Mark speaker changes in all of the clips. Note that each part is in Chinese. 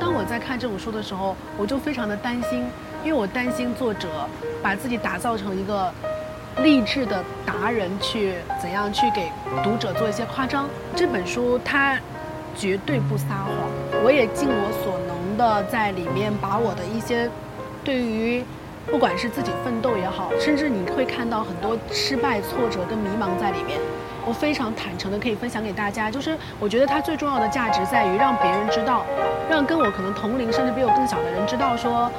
Speaker 1: 当我在看这本书的时候，我就非常的担心，因为我担心作者把自己打造成一个励志的达人，去怎样去给读者做一些夸张。这本书它绝对不撒谎，我也尽我所能的在里面把我的一些对于不管是自己奋斗也好，甚至你会看到很多失败、挫折跟迷茫在里面。我非常坦诚的可以分享给大家，就是我觉得它最重要的价值在于让别人知道，让跟我可能同龄甚至比我更小的人知道说，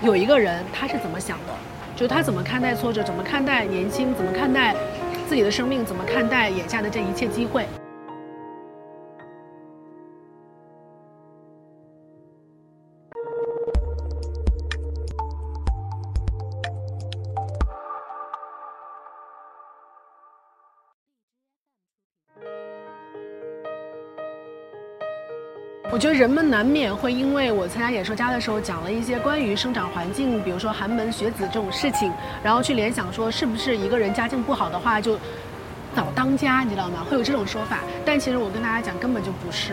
Speaker 1: 有一个人他是怎么想的，就是他怎么看待挫折，怎么看待年轻，怎么看待自己的生命，怎么看待眼下的这一切机会。我觉得人们难免会因为我参加演说家的时候讲了一些关于生长环境，比如说寒门学子这种事情，然后去联想说是不是一个人家境不好的话就早当家，你知道吗？会有这种说法。但其实我跟大家讲，根本就不是。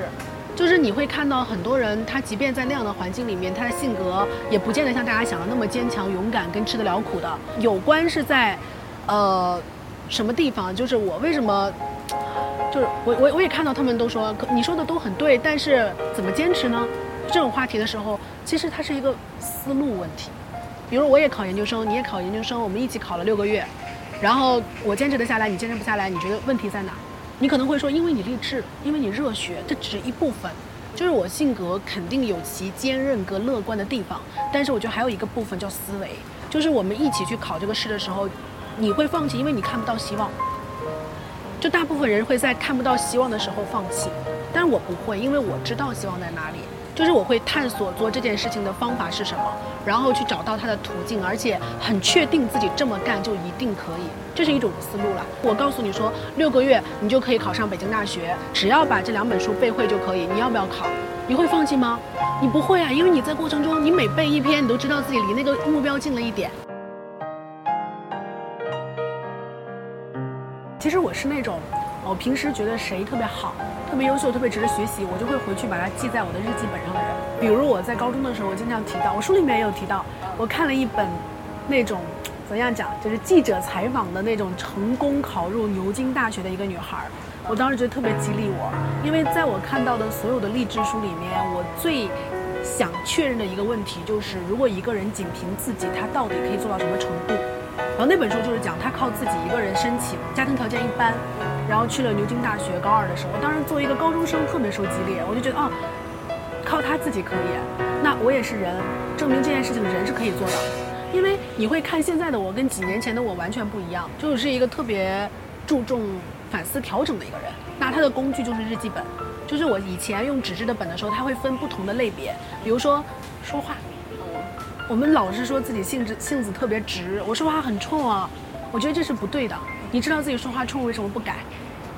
Speaker 1: 就是你会看到很多人，他即便在那样的环境里面，他的性格也不见得像大家想的那么坚强、勇敢跟吃得了苦的。有关是在，呃，什么地方？就是我为什么？就是我我我也看到他们都说，你说的都很对，但是怎么坚持呢？这种话题的时候，其实它是一个思路问题。比如我也考研究生，你也考研究生，我们一起考了六个月，然后我坚持得下来，你坚持不下来，你觉得问题在哪？你可能会说，因为你励志，因为你热血，这只是一部分。就是我性格肯定有其坚韧跟乐观的地方，但是我觉得还有一个部分叫思维，就是我们一起去考这个试的时候，你会放弃，因为你看不到希望。就大部分人会在看不到希望的时候放弃，但是我不会，因为我知道希望在哪里。就是我会探索做这件事情的方法是什么，然后去找到它的途径，而且很确定自己这么干就一定可以，这是一种思路了。我告诉你说，六个月你就可以考上北京大学，只要把这两本书背会就可以。你要不要考？你会放弃吗？你不会啊，因为你在过程中，你每背一篇，你都知道自己离那个目标近了一点。其实我是那种，我平时觉得谁特别好、特别优秀、特别值得学习，我就会回去把它记在我的日记本上的人。比如我在高中的时候，我经常提到，我书里面也有提到，我看了一本，那种，怎样讲，就是记者采访的那种成功考入牛津大学的一个女孩，我当时觉得特别激励我，因为在我看到的所有的励志书里面，我最想确认的一个问题就是，如果一个人仅凭自己，他到底可以做到什么程度？然后那本书就是讲他靠自己一个人申请，家庭条件一般，然后去了牛津大学。高二的时候，当时作为一个高中生特别受激励，我就觉得哦，靠他自己可以，那我也是人，证明这件事情人是可以做到的。因为你会看现在的我跟几年前的我完全不一样，就是一个特别注重反思调整的一个人。那他的工具就是日记本，就是我以前用纸质的本的时候，他会分不同的类别，比如说说话。我们老是说自己性子性子特别直，我说话很冲啊，我觉得这是不对的。你知道自己说话冲，为什么不改？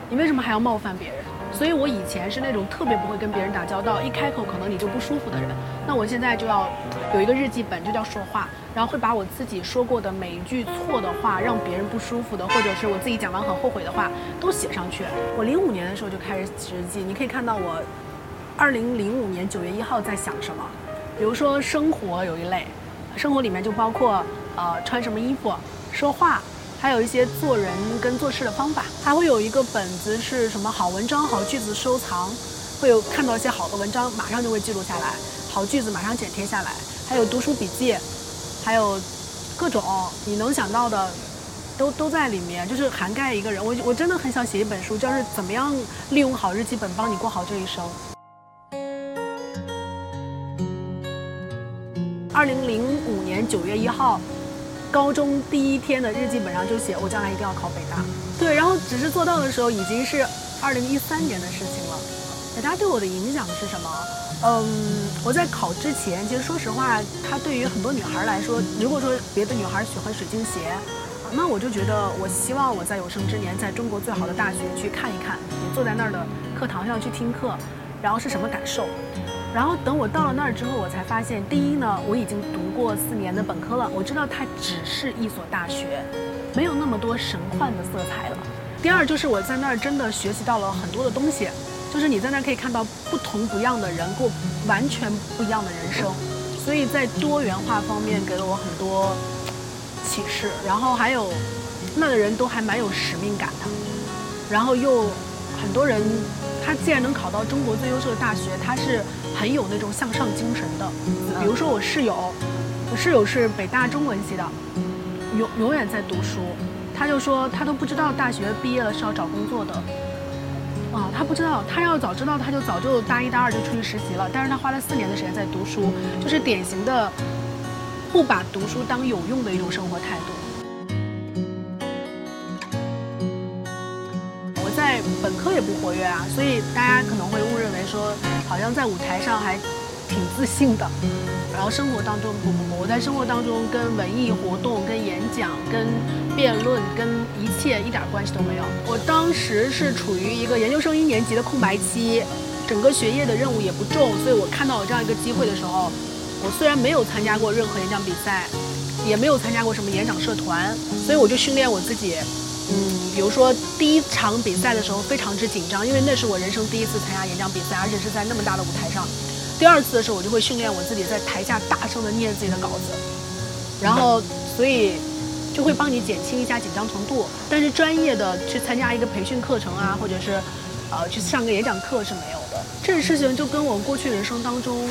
Speaker 1: 你为什么还要冒犯别人？所以我以前是那种特别不会跟别人打交道，一开口可能你就不舒服的人。那我现在就要有一个日记本，就叫说话，然后会把我自己说过的每一句错的话，让别人不舒服的，或者是我自己讲完很后悔的话，都写上去。我零五年的时候就开始写日记，你可以看到我二零零五年九月一号在想什么。比如说生活有一类，生活里面就包括呃穿什么衣服、说话，还有一些做人跟做事的方法。还会有一个本子是什么好文章、好句子收藏，会有看到一些好的文章，马上就会记录下来；好句子马上剪贴下来。还有读书笔记，还有各种你能想到的，都都在里面，就是涵盖一个人。我我真的很想写一本书，就是怎么样利用好日记本帮你过好这一生。二零零五年九月一号，高中第一天的日记本上就写我将来一定要考北大。对，然后只是做到的时候已经是二零一三年的事情了。北大对我的影响是什么？嗯，我在考之前，其实说实话，它对于很多女孩来说，如果说别的女孩喜欢水晶鞋，那我就觉得，我希望我在有生之年，在中国最好的大学去看一看，你坐在那儿的课堂上去听课，然后是什么感受。然后等我到了那儿之后，我才发现，第一呢，我已经读过四年的本科了，我知道它只是一所大学，没有那么多神幻的色彩了。第二就是我在那儿真的学习到了很多的东西，就是你在那儿可以看到不同不样的人过完全不一样的人生，所以在多元化方面给了我很多启示。然后还有那儿的人都还蛮有使命感的，然后又很多人他既然能考到中国最优秀的大学，他是很有那种向上精神的。比如说我室友，我室友是北大中文系的，永永远在读书。他就说他都不知道大学毕业了是要找工作的，啊，他不知道，他要早知道他就早就大一大二就出去实习了。但是他花了四年的时间在读书，就是典型的不把读书当有用的一种生活态度。本科也不活跃啊，所以大家可能会误认为说，好像在舞台上还挺自信的。然后生活当中不不不，我在生活当中跟文艺活动、跟演讲、跟辩论、跟一切一点关系都没有。我当时是处于一个研究生一年级的空白期，整个学业的任务也不重，所以我看到我这样一个机会的时候，我虽然没有参加过任何演讲比赛，也没有参加过什么演讲社团，所以我就训练我自己。嗯，比如说第一场比赛的时候非常之紧张，因为那是我人生第一次参加演讲比赛，而且是在那么大的舞台上。第二次的时候，我就会训练我自己在台下大声的念自己的稿子，然后所以就会帮你减轻一下紧张程度。但是专业的去参加一个培训课程啊，或者是呃去上个演讲课是没有的。这个事情就跟我过去人生当中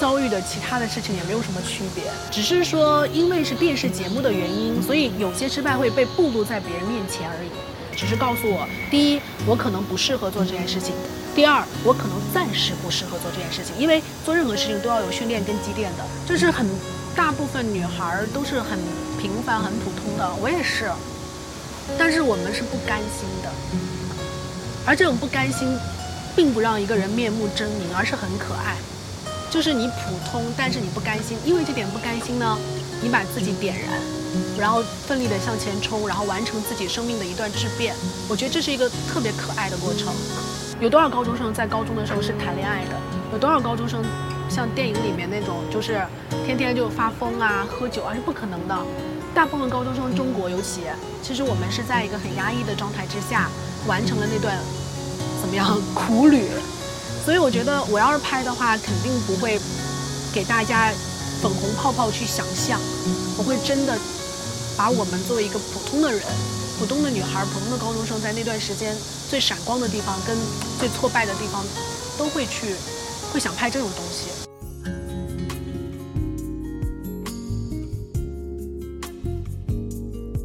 Speaker 1: 遭遇的其他的事情也没有什么区别，只是说因为是电视节目的原因，所以有些失败会被暴露在别人面前而已。只是告诉我，第一，我可能不适合做这件事情。第二，我可能暂时不适合做这件事情，因为做任何事情都要有训练跟积淀的。就是很大部分女孩都是很平凡、很普通的，我也是。但是我们是不甘心的，而这种不甘心，并不让一个人面目狰狞，而是很可爱。就是你普通，但是你不甘心，因为这点不甘心呢，你把自己点燃，然后奋力的向前冲，然后完成自己生命的一段质变。我觉得这是一个特别可爱的过程。有多少高中生在高中的时候是谈恋爱的？有多少高中生像电影里面那种，就是天天就发疯啊、喝酒啊，是不可能的。大部分高中生，中国尤其，其实我们是在一个很压抑的状态之下，完成了那段怎么样苦旅。所以我觉得，我要是拍的话，肯定不会给大家粉红泡泡去想象，我会真的把我们作为一个普通的人。普通的女孩，普通的高中生，在那段时间最闪光的地方跟最挫败的地方，都会去，会想拍这种东西。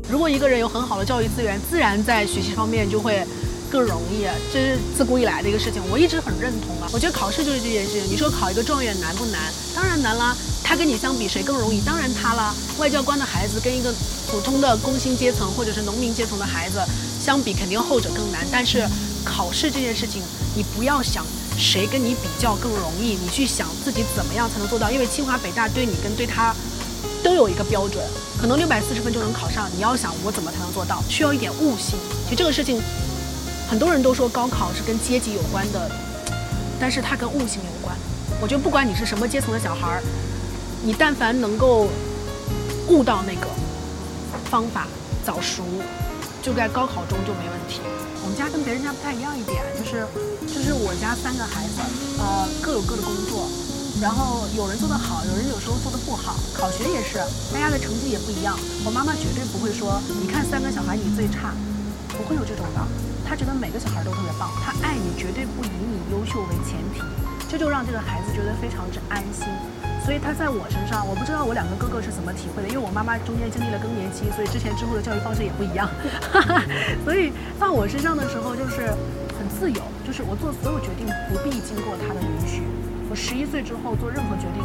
Speaker 1: 如果一个人有很好的教育资源，自然在学习方面就会更容易，这是自古以来的一个事情。我一直很认同啊，我觉得考试就是这件事情。你说考一个状元难不难？当然难啦。他跟你相比，谁更容易？当然他了。外交官的孩子跟一个普通的工薪阶层或者是农民阶层的孩子相比，肯定后者更难。但是考试这件事情，你不要想谁跟你比较更容易，你去想自己怎么样才能做到。因为清华北大对你跟对他都有一个标准，可能六百四十分就能考上。你要想我怎么才能做到，需要一点悟性。其实这个事情，很多人都说高考是跟阶级有关的，但是它跟悟性有关。我觉得不管你是什么阶层的小孩儿。你但凡能够悟到那个方法，早熟，就在高考中就没问题。我们家跟别人家不太一样一点，就是就是我家三个孩子，呃，各有各的工作，然后有人做得好，有人有时候做得不好。考学也是，大家的成绩也不一样。我妈妈绝对不会说，你看三个小孩你最差，不会有这种的。他觉得每个小孩都特别棒，他爱你绝对不以你优秀为前提，这就让这个孩子觉得非常之安心。所以他在我身上，我不知道我两个哥哥是怎么体会的，因为我妈妈中间经历了更年期，所以之前之后的教育方式也不一样。所以放我身上的时候就是很自由，就是我做所有决定不必经过他的允许。我十一岁之后做任何决定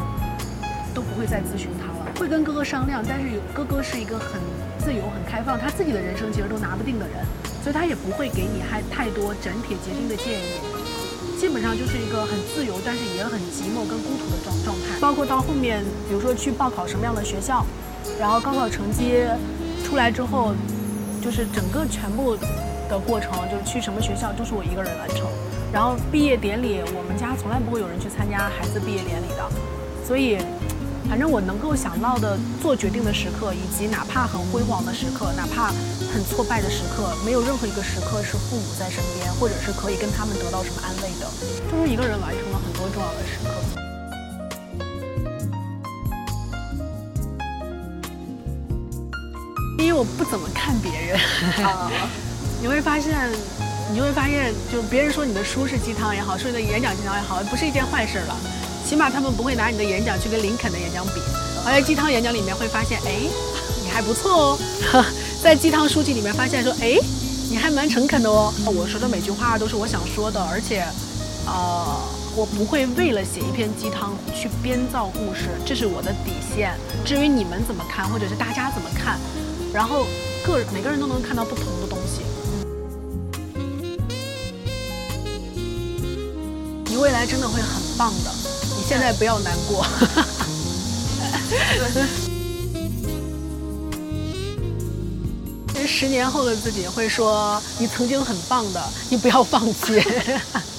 Speaker 1: 都不会再咨询他了，会跟哥哥商量，但是哥哥是一个很自由、很开放，他自己的人生其实都拿不定的人，所以他也不会给你还太多斩铁截钉的建议。基本上就是一个很自由，但是也很寂寞跟孤独的状状态。包括到后面，比如说去报考什么样的学校，然后高考成绩出来之后，就是整个全部的过程，就是去什么学校都是我一个人完成。然后毕业典礼，我们家从来不会有人去参加孩子毕业典礼的，所以。反正我能够想到的做决定的时刻，以及哪怕很辉煌的时刻，哪怕很挫败的时刻，没有任何一个时刻是父母在身边，或者是可以跟他们得到什么安慰的，就是一个人完成了很多重要的时刻。因为我不怎么看别人，你会发现，你就会发现，就别人说你的书是鸡汤也好，说你的演讲鸡汤也好，不是一件坏事了。起码他们不会拿你的演讲去跟林肯的演讲比，而在鸡汤演讲里面会发现，哎，你还不错哦，在鸡汤书籍里面发现说，哎，你还蛮诚恳的哦。我说的每句话都是我想说的，而且，呃，我不会为了写一篇鸡汤去编造故事，这是我的底线。至于你们怎么看，或者是大家怎么看，然后个每个人都能看到不同的东西。你未来真的会很棒的。现在不要难过。其实十年后的自己会说：“你曾经很棒的，你不要放弃。”